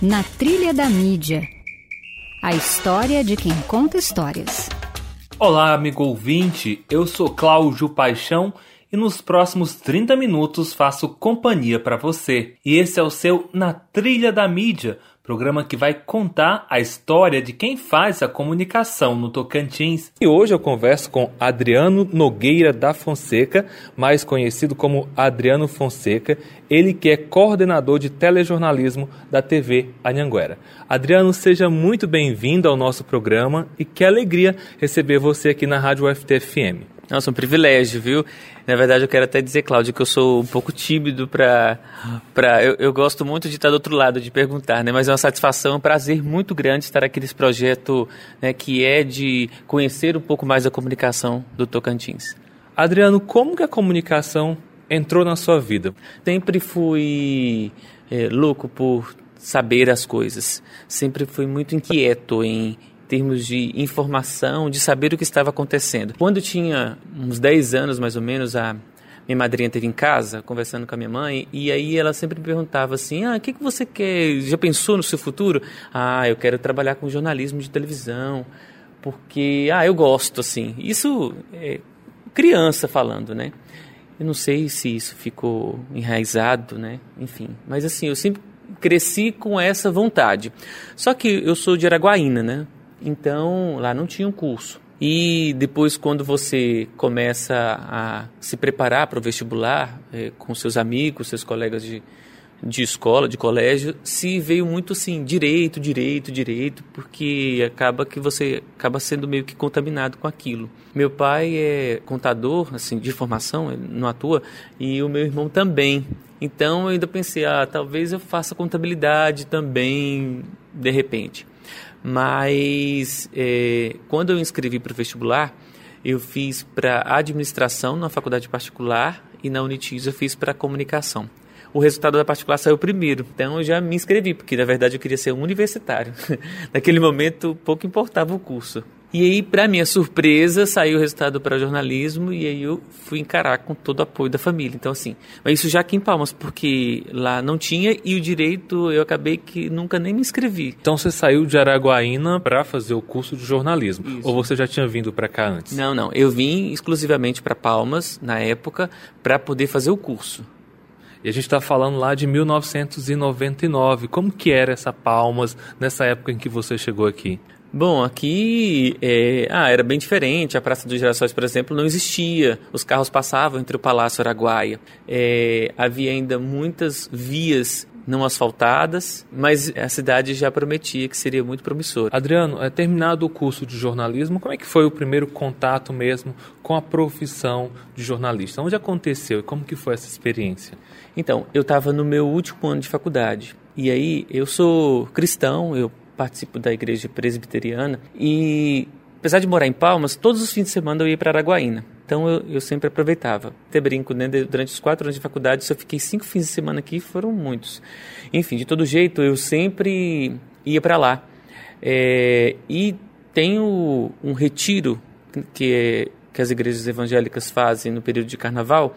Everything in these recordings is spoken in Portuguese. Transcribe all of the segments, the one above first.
Na Trilha da Mídia. A história de quem conta histórias. Olá, amigo ouvinte. Eu sou Cláudio Paixão e nos próximos 30 minutos faço companhia para você. E esse é o seu Na Trilha da Mídia, programa que vai contar a história de quem faz a comunicação no Tocantins. E hoje eu converso com Adriano Nogueira da Fonseca, mais conhecido como Adriano Fonseca, ele que é coordenador de telejornalismo da TV Anhanguera. Adriano, seja muito bem-vindo ao nosso programa e que alegria receber você aqui na Rádio UFTFM. Nossa, um privilégio, viu? Na verdade, eu quero até dizer, Cláudio, que eu sou um pouco tímido para. Pra, eu, eu gosto muito de estar do outro lado, de perguntar, né? Mas é uma satisfação, um prazer muito grande estar aqui nesse projeto né, que é de conhecer um pouco mais a comunicação do Tocantins. Adriano, como que a comunicação entrou na sua vida? Sempre fui é, louco por saber as coisas. Sempre fui muito inquieto em termos de informação, de saber o que estava acontecendo. Quando tinha uns 10 anos mais ou menos, a minha madrinha teve em casa, conversando com a minha mãe, e aí ela sempre me perguntava assim: Ah, o que, que você quer? Já pensou no seu futuro? Ah, eu quero trabalhar com jornalismo de televisão, porque, ah, eu gosto, assim. Isso é criança falando, né? Eu não sei se isso ficou enraizado, né? Enfim, mas assim, eu sempre cresci com essa vontade. Só que eu sou de Araguaína, né? Então lá não tinha um curso. E depois, quando você começa a se preparar para o vestibular, é, com seus amigos, seus colegas de, de escola, de colégio, se veio muito assim, direito, direito, direito, porque acaba que você acaba sendo meio que contaminado com aquilo. Meu pai é contador, assim, de formação, não atua, e o meu irmão também. Então eu ainda pensei, ah, talvez eu faça contabilidade também, de repente. Mas é, quando eu inscrevi para o vestibular, eu fiz para administração na faculdade particular e na Unitis eu fiz para comunicação. O resultado da particular saiu primeiro, então eu já me inscrevi, porque na verdade eu queria ser um universitário. Naquele momento pouco importava o curso. E aí, para minha surpresa, saiu o resultado para jornalismo e aí eu fui encarar com todo o apoio da família. Então, assim, mas isso já aqui em Palmas, porque lá não tinha e o direito eu acabei que nunca nem me inscrevi. Então, você saiu de Araguaína para fazer o curso de jornalismo? Isso. Ou você já tinha vindo para cá antes? Não, não. Eu vim exclusivamente para Palmas, na época, para poder fazer o curso. E a gente está falando lá de 1999. Como que era essa Palmas nessa época em que você chegou aqui? Bom, aqui é, ah, era bem diferente. A Praça dos Girassóis, por exemplo, não existia. Os carros passavam entre o Palácio Araguaia. É, havia ainda muitas vias não asfaltadas, mas a cidade já prometia que seria muito promissora. Adriano, é, terminado o curso de jornalismo, como é que foi o primeiro contato mesmo com a profissão de jornalista? Onde aconteceu e como que foi essa experiência? Então, eu estava no meu último ano de faculdade. E aí, eu sou cristão, eu participo da igreja presbiteriana e apesar de morar em Palmas, todos os fins de semana eu ia para Araguaína. Então eu, eu, sempre aproveitava. Até brinco, né? Durante os quatro anos de faculdade, se eu fiquei cinco fins de semana aqui, foram muitos. Enfim, de todo jeito, eu sempre ia para lá. É, e tenho um retiro que, é, que as igrejas evangélicas fazem no período de carnaval,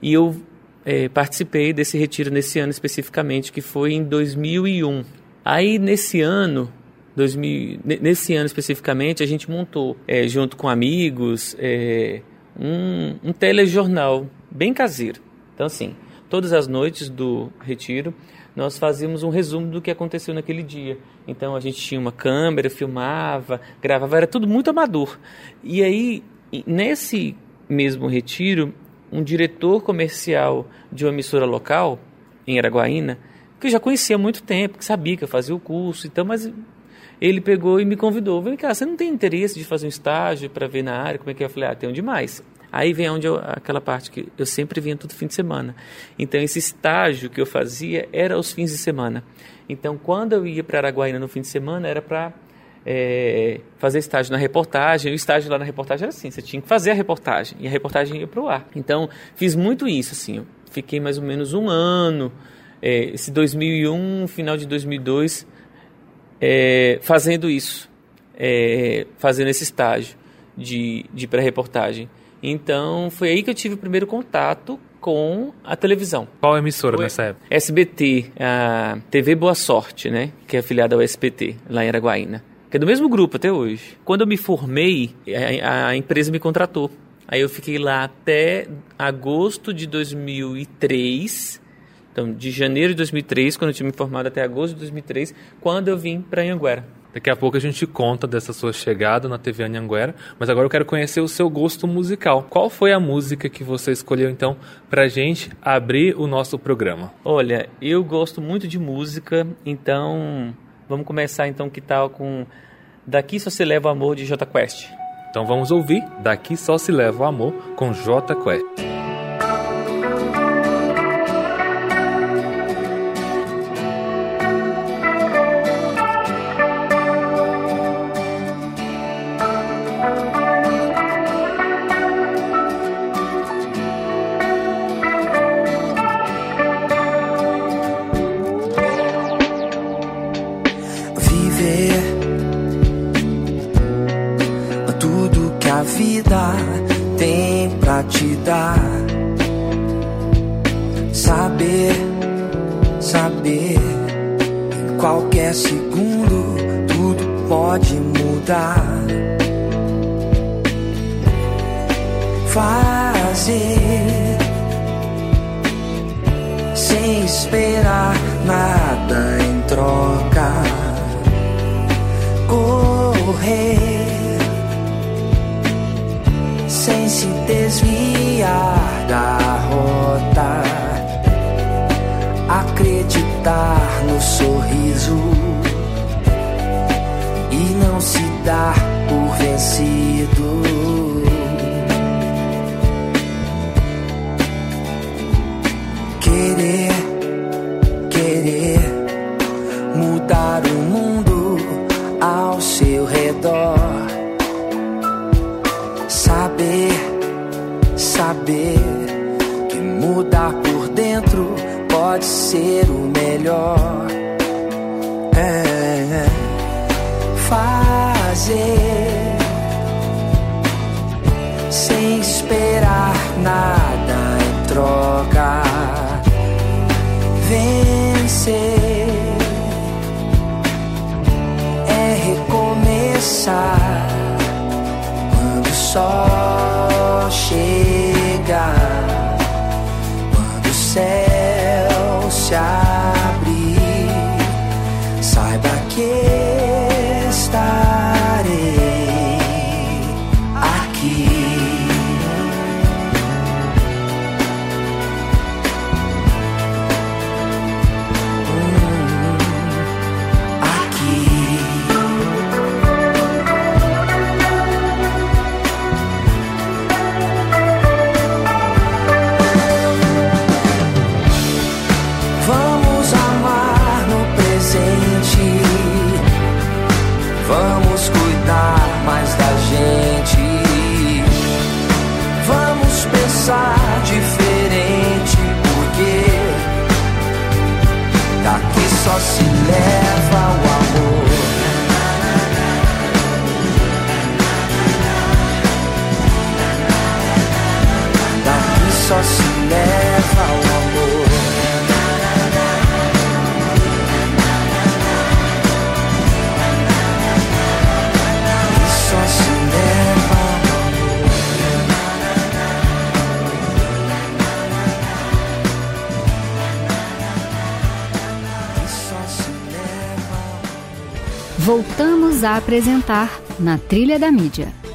e eu é, participei desse retiro nesse ano especificamente, que foi em 2001. Aí nesse ano, 2000, nesse ano especificamente, a gente montou, é, junto com amigos, é, um, um telejornal bem caseiro. Então, assim, todas as noites do retiro, nós fazíamos um resumo do que aconteceu naquele dia. Então, a gente tinha uma câmera, filmava, gravava, era tudo muito amador. E aí, nesse mesmo retiro, um diretor comercial de uma emissora local, em Araguaína, que eu já conhecia há muito tempo, que sabia que eu fazia o curso, então, mas ele pegou e me convidou. Vem cá, você não tem interesse de fazer um estágio para ver na área como é que é? Eu falei, ah, tenho demais. Aí vem onde eu, aquela parte que eu sempre vinha todo fim de semana. Então, esse estágio que eu fazia era aos fins de semana. Então, quando eu ia para Araguaína no fim de semana, era para é, fazer estágio na reportagem. O estágio lá na reportagem era assim: você tinha que fazer a reportagem e a reportagem ia para o ar. Então, fiz muito isso. Assim, fiquei mais ou menos um ano é, esse 2001, final de 2002, é, fazendo isso, é, fazendo esse estágio de, de pré-reportagem. Então, foi aí que eu tive o primeiro contato com a televisão. Qual emissora nessa época? SBT, a TV Boa Sorte, né? Que é afiliada ao SBT, lá em Araguaína. Que é do mesmo grupo até hoje. Quando eu me formei, a, a empresa me contratou. Aí eu fiquei lá até agosto de 2003. Então, de janeiro de 2003, quando eu tinha me formado, até agosto de 2003, quando eu vim para Anhanguera. Daqui a pouco a gente conta dessa sua chegada na TV Anhanguera, mas agora eu quero conhecer o seu gosto musical. Qual foi a música que você escolheu então pra gente abrir o nosso programa? Olha, eu gosto muito de música, então vamos começar então que tal com Daqui Só Se Leva o Amor de J Quest. Então vamos ouvir Daqui Só Se Leva o Amor com J Quest. correr sem se desviar da rota. Acreditar no sorriso e não se dar melhor é fazer sem esperar nada em troca. Vencer. Voltamos a apresentar Na Trilha da Mídia.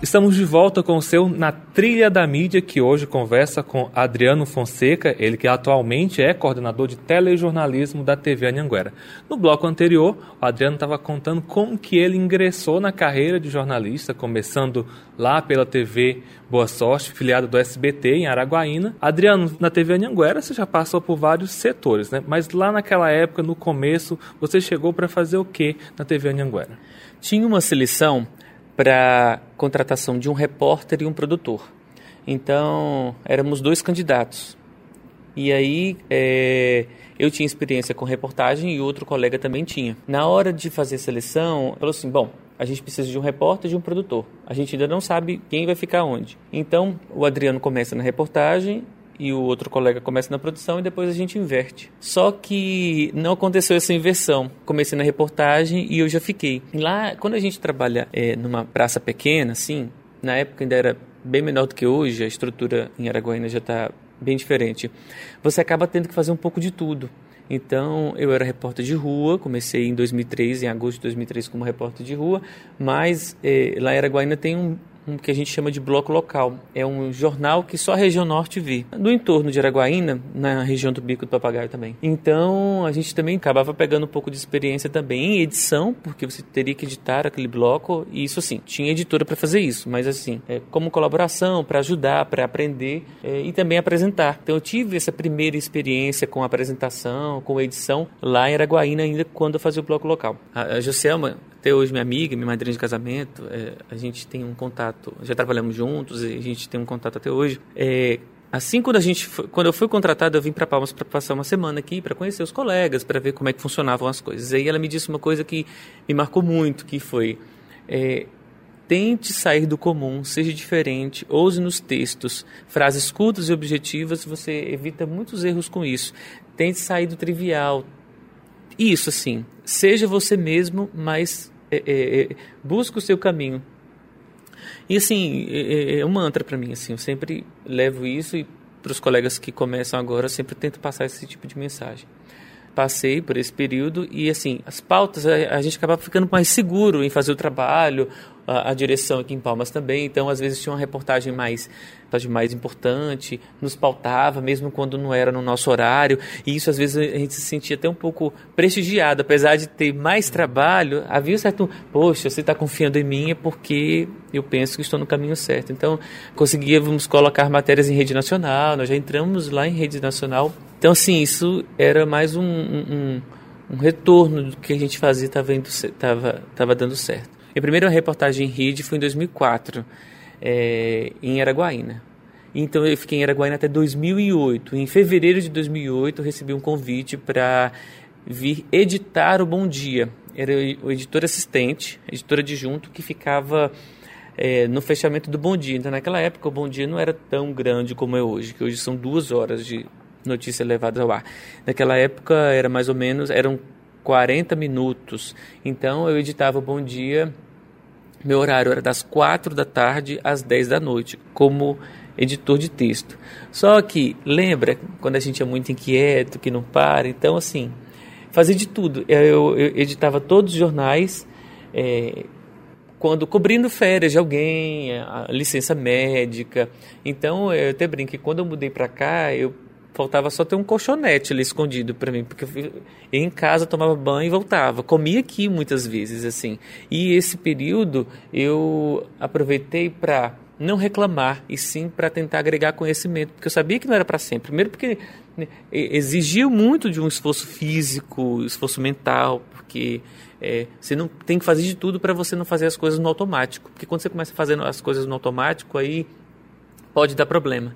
Estamos de volta com o seu Na Trilha da Mídia, que hoje conversa com Adriano Fonseca, ele que atualmente é coordenador de telejornalismo da TV Anhanguera. No bloco anterior, o Adriano estava contando como que ele ingressou na carreira de jornalista, começando lá pela TV Boa Sorte, filiada do SBT em Araguaína. Adriano, na TV Anhanguera você já passou por vários setores, né? Mas lá naquela época, no começo, você chegou para fazer o que na TV Anhanguera? Tinha uma seleção para contratação de um repórter e um produtor. Então, éramos dois candidatos. E aí, é, eu tinha experiência com reportagem e outro colega também tinha. Na hora de fazer seleção, falou assim: bom, a gente precisa de um repórter e de um produtor. A gente ainda não sabe quem vai ficar onde. Então, o Adriano começa na reportagem e o outro colega começa na produção e depois a gente inverte. Só que não aconteceu essa inversão. Comecei na reportagem e eu já fiquei. Lá, quando a gente trabalha é, numa praça pequena, assim, na época ainda era bem menor do que hoje, a estrutura em Araguaína já está bem diferente. Você acaba tendo que fazer um pouco de tudo. Então, eu era repórter de rua, comecei em 2003, em agosto de 2003 como repórter de rua, mas eh, lá em Araguaína tem um, um que a gente chama de bloco local. É um jornal que só a região norte vê. No entorno de Araguaína, na região do Bico do Papagaio também. Então, a gente também acabava pegando um pouco de experiência também em edição, porque você teria que editar aquele bloco. E isso assim, tinha editora para fazer isso, mas assim, é, como colaboração, para ajudar, para aprender é, e também apresentar. Então, eu tive essa primeira experiência com apresentação, com edição lá em Araguaína ainda quando eu fazia o bloco local. A, a Joselma até hoje minha amiga, minha madrinha de casamento, é, a gente tem um contato, já trabalhamos juntos e a gente tem um contato até hoje. É, assim quando a gente foi, quando eu fui contratado, eu vim para Palmas para passar uma semana aqui para conhecer os colegas, para ver como é que funcionavam as coisas. Aí ela me disse uma coisa que me marcou muito, que foi é, tente sair do comum, seja diferente, ouse nos textos, frases curtas e objetivas, você evita muitos erros com isso. Tente sair do trivial, isso, assim, seja você mesmo, mas é, é, é o seu caminho. E, assim, é, é, é um mantra para mim, assim, eu sempre levo isso e para os colegas que começam agora, sempre tento passar esse tipo de mensagem. Passei por esse período e, assim, as pautas, a, gente acabava ficando mais seguro em fazer o trabalho, a, a, direção aqui em Palmas também, então às vezes tinha uma reportagem mais, mais importante, nos pautava, mesmo quando não era no nosso horário, e isso às vezes a gente se sentia até um pouco prestigiado, apesar de ter mais trabalho, havia um certo, poxa, você está confiando em mim é porque eu penso que estou no caminho certo. Então conseguíamos colocar matérias em rede nacional, nós já entramos lá em rede nacional, então assim, isso era mais um, um, um retorno do que a gente fazia estava dando certo. Minha primeira reportagem em rede foi em 2004, é, em Araguaína. Então eu fiquei em Araguaína até 2008. Em fevereiro de 2008 eu recebi um convite para vir editar o Bom Dia. Era o editor assistente, editora adjunto, que ficava é, no fechamento do Bom Dia. Então naquela época o Bom Dia não era tão grande como é hoje, que hoje são duas horas de notícia levada ao ar. Naquela época era mais ou menos, eram 40 minutos. Então eu editava Bom Dia meu horário era das 4 da tarde às 10 da noite, como editor de texto. Só que, lembra, quando a gente é muito inquieto, que não para, então assim, fazia de tudo. Eu, eu editava todos os jornais, é, quando cobrindo férias de alguém, licença médica. Então, eu até brinco que quando eu mudei para cá, eu faltava só ter um colchonete ali escondido para mim, porque eu ia em casa, tomava banho e voltava. Comia aqui muitas vezes, assim. E esse período eu aproveitei para não reclamar e sim para tentar agregar conhecimento, porque eu sabia que não era para sempre. Primeiro porque né, exigia muito de um esforço físico, esforço mental, porque é, você não tem que fazer de tudo para você não fazer as coisas no automático, porque quando você começa fazendo as coisas no automático aí pode dar problema.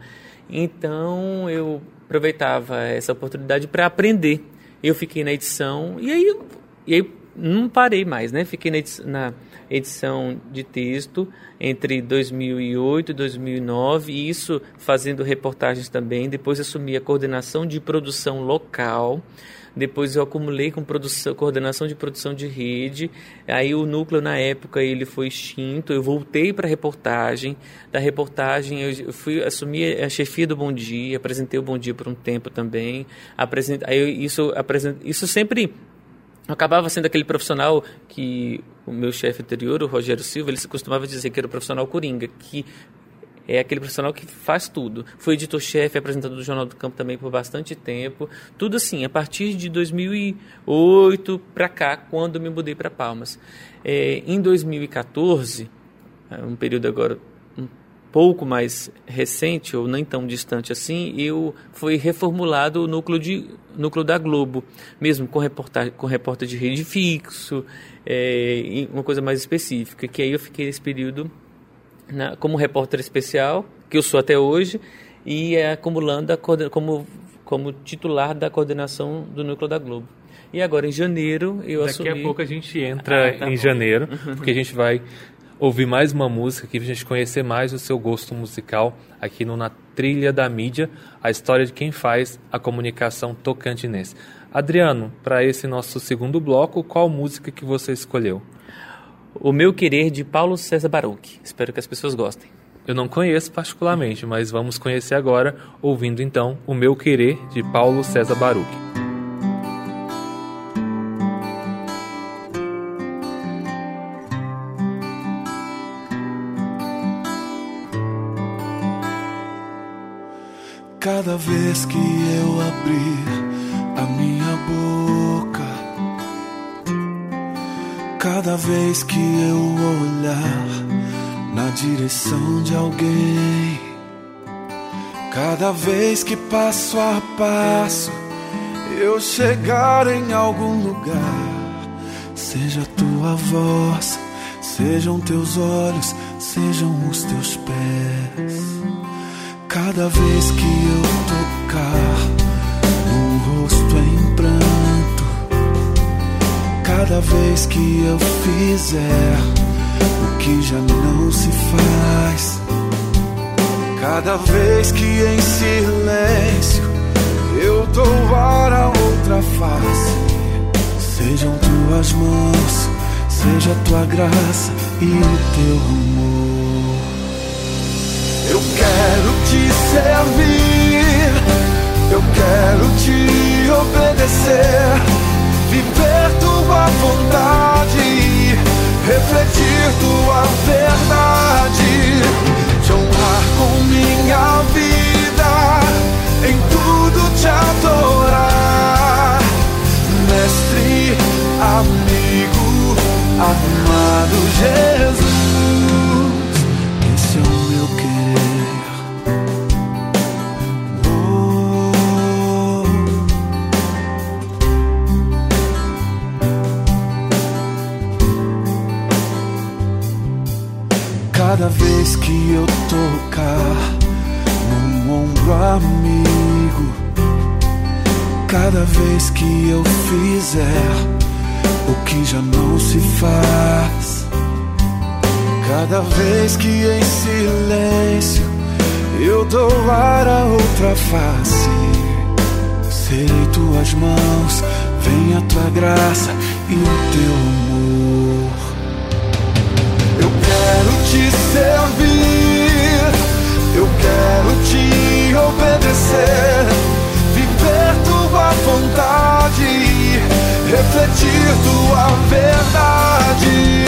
Então eu aproveitava essa oportunidade para aprender. Eu fiquei na edição e aí, e aí não parei mais, né? Fiquei na edição, na edição de texto entre 2008 e 2009, e isso fazendo reportagens também. Depois assumi a coordenação de produção local depois eu acumulei com produção, coordenação de produção de rede. Aí o núcleo na época ele foi extinto. Eu voltei para a reportagem. Da reportagem eu fui assumir a chefia do Bom Dia, apresentei o Bom Dia por um tempo também. Aí isso isso sempre acabava sendo aquele profissional que o meu chefe anterior, o Rogério Silva, ele se costumava dizer que era o profissional coringa, que é aquele profissional que faz tudo. Foi editor-chefe, apresentador do Jornal do Campo também por bastante tempo. Tudo assim, a partir de 2008 para cá, quando me mudei para Palmas. É, em 2014, é, um período agora um pouco mais recente, ou nem tão distante assim, eu fui reformulado o núcleo, de, núcleo da Globo, mesmo com, reportagem, com repórter de rede fixo, é, uma coisa mais específica, que aí eu fiquei nesse período como repórter especial, que eu sou até hoje, e é, acumulando como como titular da coordenação do Núcleo da Globo. E agora em janeiro eu Daqui assumi... Daqui a pouco a gente entra ah, tá em bom. janeiro, porque a gente vai ouvir mais uma música aqui, a gente conhecer mais o seu gosto musical aqui no Na Trilha da Mídia, a história de quem faz a comunicação tocantinense. Adriano, para esse nosso segundo bloco, qual música que você escolheu? O Meu Querer de Paulo César Baruch. Espero que as pessoas gostem. Eu não conheço particularmente, mas vamos conhecer agora, ouvindo então O Meu Querer de Paulo César Baruch. Cada vez que eu abrir cada vez que eu olhar na direção de alguém, cada vez que passo a passo eu chegar em algum lugar, seja tua voz, sejam teus olhos, sejam os teus pés. Cada vez que eu tocar que eu fizer o que já não se faz, cada vez que em silêncio eu dou a outra face, sejam tuas mãos, seja tua graça e o teu amor. Eu quero te servir, eu quero te obedecer, viver tua vontade, refletir tua verdade, te honrar com minha vida, em tudo te adorar, mestre, amigo, amado Jesus. Vez que eu tocar num ombro amigo, cada vez que eu fizer o que já não se faz, cada vez que em silêncio eu dou ar a outra face, serei tuas mãos, vem a tua graça e o teu amor te servir, eu quero te obedecer, viver tua vontade, refletir tua verdade,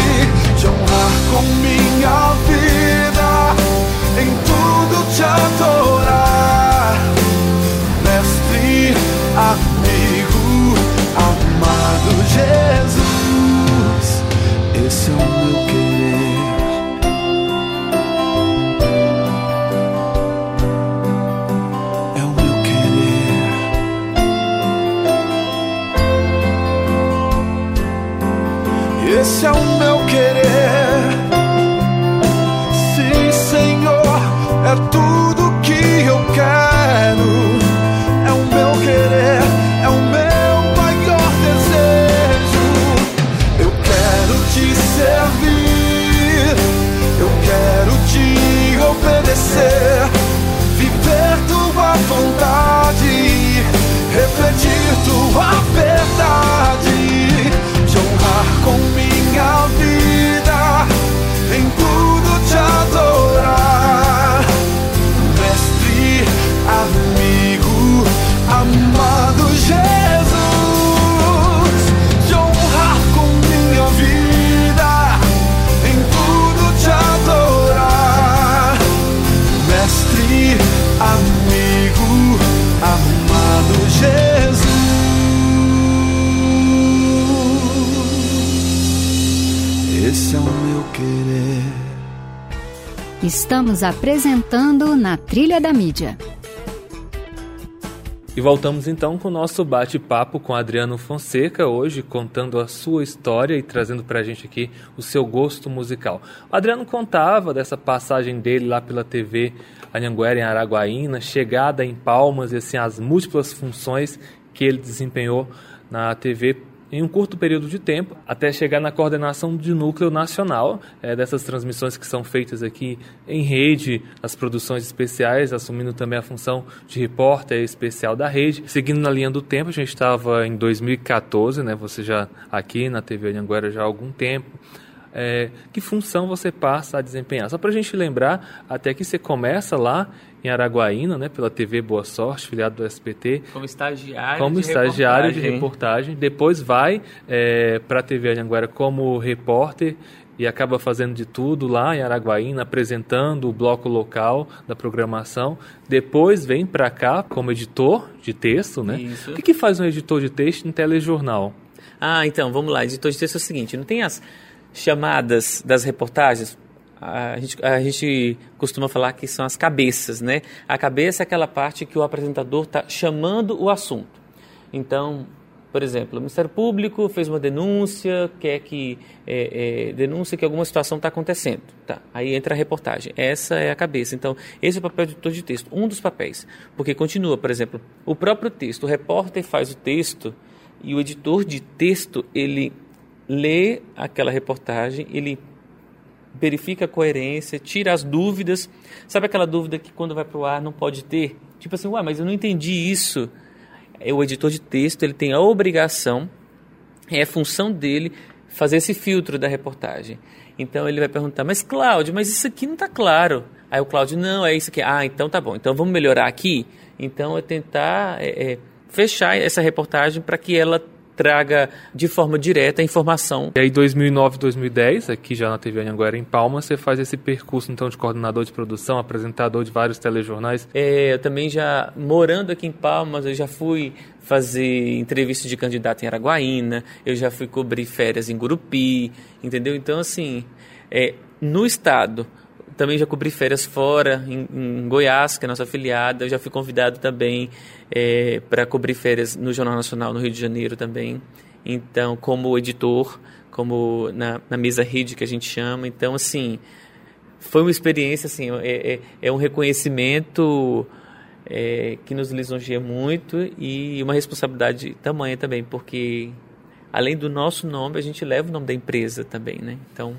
Estamos apresentando na Trilha da Mídia. E voltamos então com o nosso bate-papo com Adriano Fonseca, hoje contando a sua história e trazendo para a gente aqui o seu gosto musical. O Adriano contava dessa passagem dele lá pela TV Anhanguera em Araguaína, chegada em Palmas e assim as múltiplas funções que ele desempenhou na TV em um curto período de tempo, até chegar na coordenação de núcleo nacional é, dessas transmissões que são feitas aqui em rede, as produções especiais, assumindo também a função de repórter especial da rede. Seguindo na linha do tempo, a gente estava em 2014, né? Você já aqui na TV Anhanguera já há algum tempo é, que função você passa a desempenhar. Só para a gente lembrar, até que você começa lá em Araguaína, né, pela TV Boa Sorte, filiado do SBT. Como estagiário como de estagiário reportagem. de reportagem. Depois vai é, para a TV Anhanguera como repórter e acaba fazendo de tudo lá em Araguaína, apresentando o bloco local da programação. Depois vem para cá como editor de texto, né? Isso. O que, que faz um editor de texto em telejornal? Ah, então, vamos lá. Editor de texto é o seguinte, não tem as chamadas das reportagens? A gente, a gente costuma falar que são as cabeças, né? A cabeça é aquela parte que o apresentador está chamando o assunto. Então, por exemplo, o Ministério Público fez uma denúncia, quer que é, é, denúncia que alguma situação está acontecendo. Tá. Aí entra a reportagem. Essa é a cabeça. Então, esse é o papel do editor de texto, um dos papéis. Porque continua, por exemplo, o próprio texto, o repórter faz o texto e o editor de texto, ele lê aquela reportagem, ele verifica a coerência, tira as dúvidas. Sabe aquela dúvida que quando vai para o ar não pode ter? Tipo assim, ué, mas eu não entendi isso. É o editor de texto, ele tem a obrigação, é função dele fazer esse filtro da reportagem. Então ele vai perguntar, mas Cláudio, mas isso aqui não está claro. Aí o Cláudio, não, é isso aqui. Ah, então tá bom. Então vamos melhorar aqui. Então é tentar é, é, fechar essa reportagem para que ela traga de forma direta a informação. E aí 2009, 2010, aqui já na TV Anhanguera em Palmas, você faz esse percurso então de coordenador de produção, apresentador de vários telejornais. É, eu também já, morando aqui em Palmas, eu já fui fazer entrevista de candidato em Araguaína, eu já fui cobrir férias em Gurupi, entendeu? Então, assim, é, no estado, também já cobri férias fora, em, em Goiás, que é nossa afiliada, eu já fui convidado também é, para cobrir férias no Jornal Nacional, no Rio de Janeiro também, então, como editor, como na, na mesa rede que a gente chama, então, assim, foi uma experiência, assim, é, é, é um reconhecimento é, que nos lisonjeia muito e uma responsabilidade tamanha também, porque além do nosso nome, a gente leva o nome da empresa também, né? Então.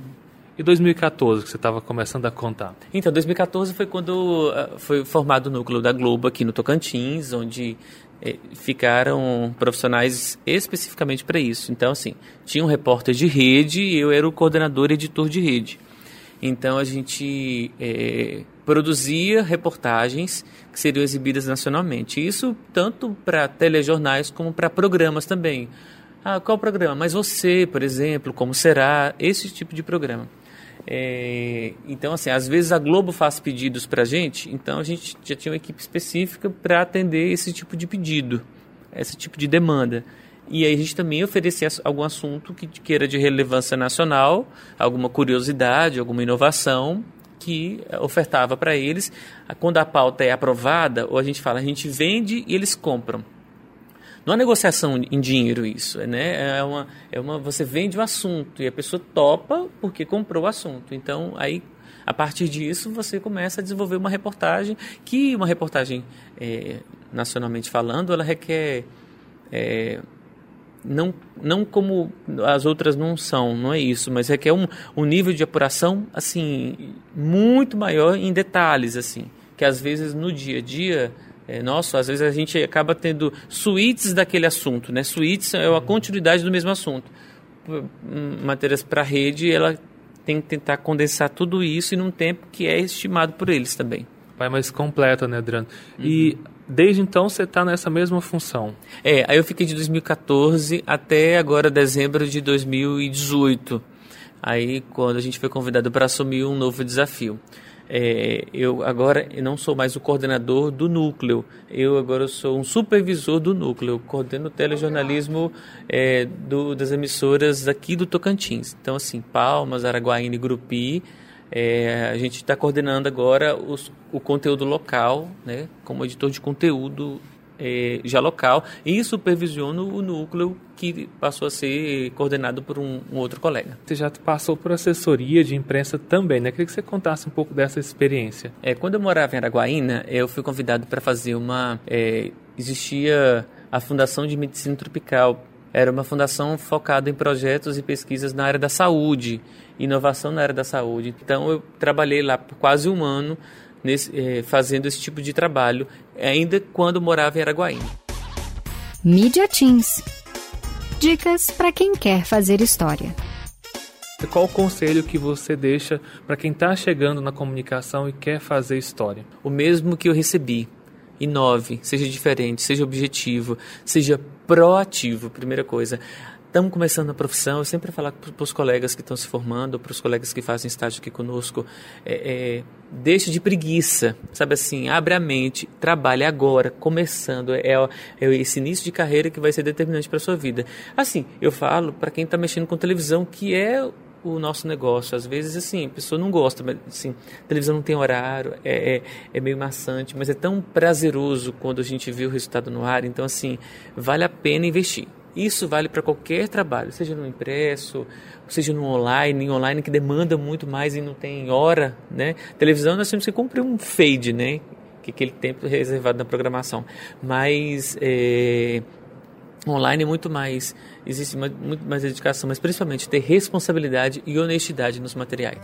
E 2014, que você estava começando a contar? Então, 2014 foi quando uh, foi formado o núcleo da Globo aqui no Tocantins, onde eh, ficaram profissionais especificamente para isso. Então, assim, tinha um repórter de rede e eu era o coordenador editor de rede. Então, a gente eh, produzia reportagens que seriam exibidas nacionalmente. Isso tanto para telejornais como para programas também. Ah, qual programa? Mas você, por exemplo, como será? Esse tipo de programa. É, então, assim, às vezes a Globo faz pedidos para a gente, então a gente já tinha uma equipe específica para atender esse tipo de pedido, esse tipo de demanda. E aí a gente também oferecia algum assunto que queira de relevância nacional, alguma curiosidade, alguma inovação que ofertava para eles. Quando a pauta é aprovada, ou a gente fala, a gente vende e eles compram. Não é negociação em dinheiro isso, né? É uma, é uma, você vende o assunto e a pessoa topa porque comprou o assunto. Então, aí, a partir disso, você começa a desenvolver uma reportagem que, uma reportagem é, nacionalmente falando, ela requer é, não, não como as outras não são, não é isso, mas requer um, um nível de apuração assim muito maior em detalhes assim, que às vezes no dia a dia é, nossa, às vezes a gente acaba tendo suítes daquele assunto, né? Suítes é a continuidade do mesmo assunto. Matérias para rede, ela tem que tentar condensar tudo isso em um tempo que é estimado por eles também. Vai mais completa, né, Adriano? Uhum. E desde então você está nessa mesma função? É, aí eu fiquei de 2014 até agora dezembro de 2018. Aí quando a gente foi convidado para assumir um novo desafio. É, eu agora não sou mais o coordenador do núcleo, eu agora sou um supervisor do núcleo, coordeno o telejornalismo é, do, das emissoras aqui do Tocantins. Então, assim, Palmas, Araguaína e Grupi, é, a gente está coordenando agora os, o conteúdo local, né, como editor de conteúdo é, já local e supervisiono o núcleo que passou a ser coordenado por um, um, outro colega. Você já passou por assessoria de imprensa também, né? Queria que você contasse um pouco dessa experiência. É, quando eu morava em Araguaína, eu fui convidado para fazer uma... É, existia a Fundação de Medicina Tropical. Era uma fundação focada em projetos e pesquisas na área da saúde, inovação na área da saúde. Então eu trabalhei lá por quase um ano nesse, eh, fazendo esse tipo de trabalho, ainda quando morava em Araguaína. Media Teams. Dicas para quem quer fazer história. Qual o conselho que você deixa para quem está chegando na comunicação e quer fazer história? O mesmo que eu recebi. Inove, seja diferente, seja objetivo, seja proativo, primeira coisa estamos começando a profissão, eu sempre falo para os colegas que estão se formando, para os colegas que fazem estágio aqui conosco, é, é, deixe de preguiça, sabe assim, abre a mente, trabalhe agora, começando, é, é esse início de carreira que vai ser determinante para a sua vida. Assim, eu falo para quem está mexendo com televisão, que é o nosso negócio. Às vezes, assim, a pessoa não gosta, mas assim, televisão não tem horário, é, é, é, meio maçante, mas é tão prazeroso quando a gente vê o resultado no ar. Então, assim, vale a pena investir. Isso vale para qualquer trabalho, seja no impresso, seja no online, online que demanda muito mais e não tem hora, né? Televisão nós temos que cumprir um fade, né? Que é aquele tempo reservado na programação. Mas é, online é muito mais, existe muito mais dedicação, mas principalmente ter responsabilidade e honestidade nos materiais.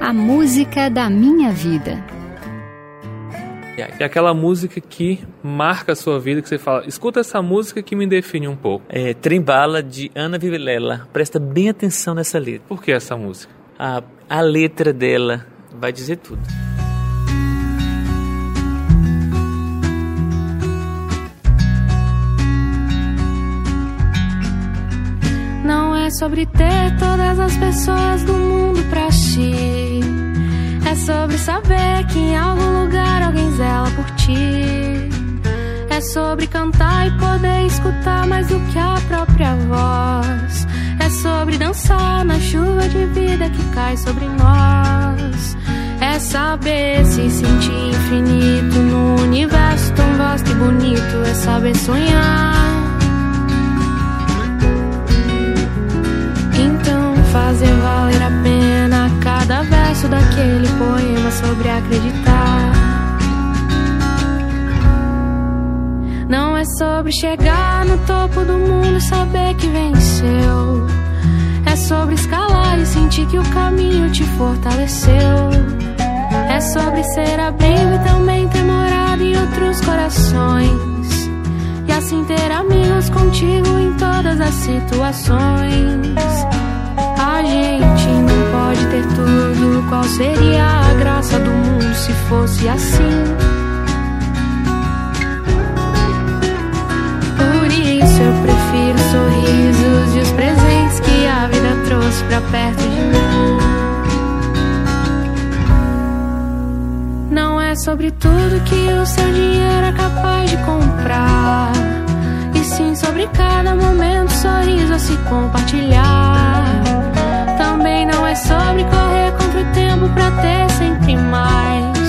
A música da minha vida. É aquela música que marca a sua vida, que você fala, escuta essa música que me define um pouco. É Trembala, de Ana Vilela. Presta bem atenção nessa letra. Por que essa música? A, a letra dela vai dizer tudo. Não é sobre ter todas as pessoas do mundo pra ti é sobre saber que em algum lugar alguém zela por ti. É sobre cantar e poder escutar mais do que a própria voz. É sobre dançar na chuva de vida que cai sobre nós. É saber se sentir infinito no universo tão vasto e bonito. É saber sonhar. Fazer valer a pena cada verso daquele poema sobre acreditar. Não é sobre chegar no topo do mundo e saber que venceu. É sobre escalar e sentir que o caminho te fortaleceu. É sobre ser abrigo e também ter morado em outros corações. E assim ter amigos contigo em todas as situações. A gente não pode ter tudo. Qual seria a graça do mundo se fosse assim? Por isso eu prefiro sorrisos e os presentes que a vida trouxe pra perto de mim. Não é sobre tudo que o seu dinheiro é capaz de comprar. E sim sobre cada momento, sorriso a se compartilhar também não é sobre correr contra o tempo pra ter sempre mais.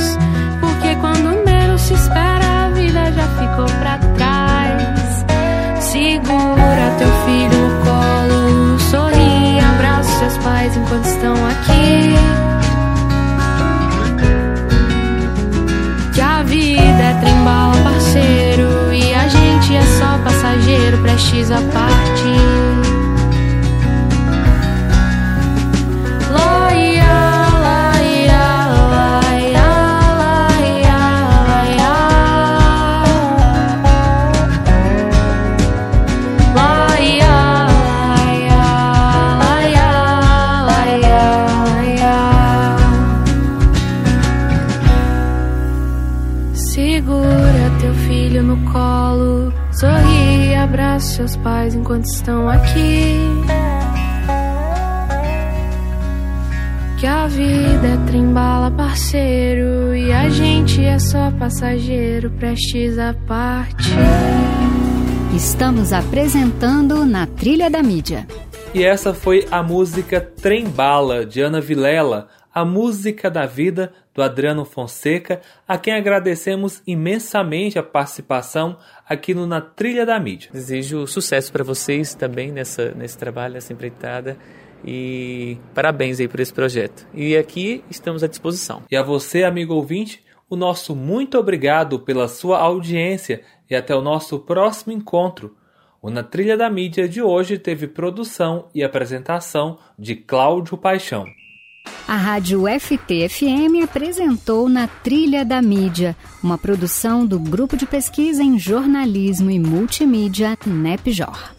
Enquanto estão aqui. Que a vida é trembala, parceiro, e a gente é só passageiro, prestes a partir. Estamos apresentando na Trilha da Mídia. E essa foi a música Trembala, de Ana Vilela, A Música da Vida, do Adriano Fonseca, a quem agradecemos imensamente a participação aqui no Na Trilha da Mídia. Desejo sucesso para vocês também nessa, nesse trabalho, nessa empreitada. E parabéns aí por esse projeto. E aqui estamos à disposição. E a você, amigo ouvinte, o nosso muito obrigado pela sua audiência e até o nosso próximo encontro. O Na Trilha da Mídia de hoje teve produção e apresentação de Cláudio Paixão. A Rádio FT-FM apresentou Na Trilha da Mídia, uma produção do Grupo de Pesquisa em Jornalismo e Multimídia NEPJOR.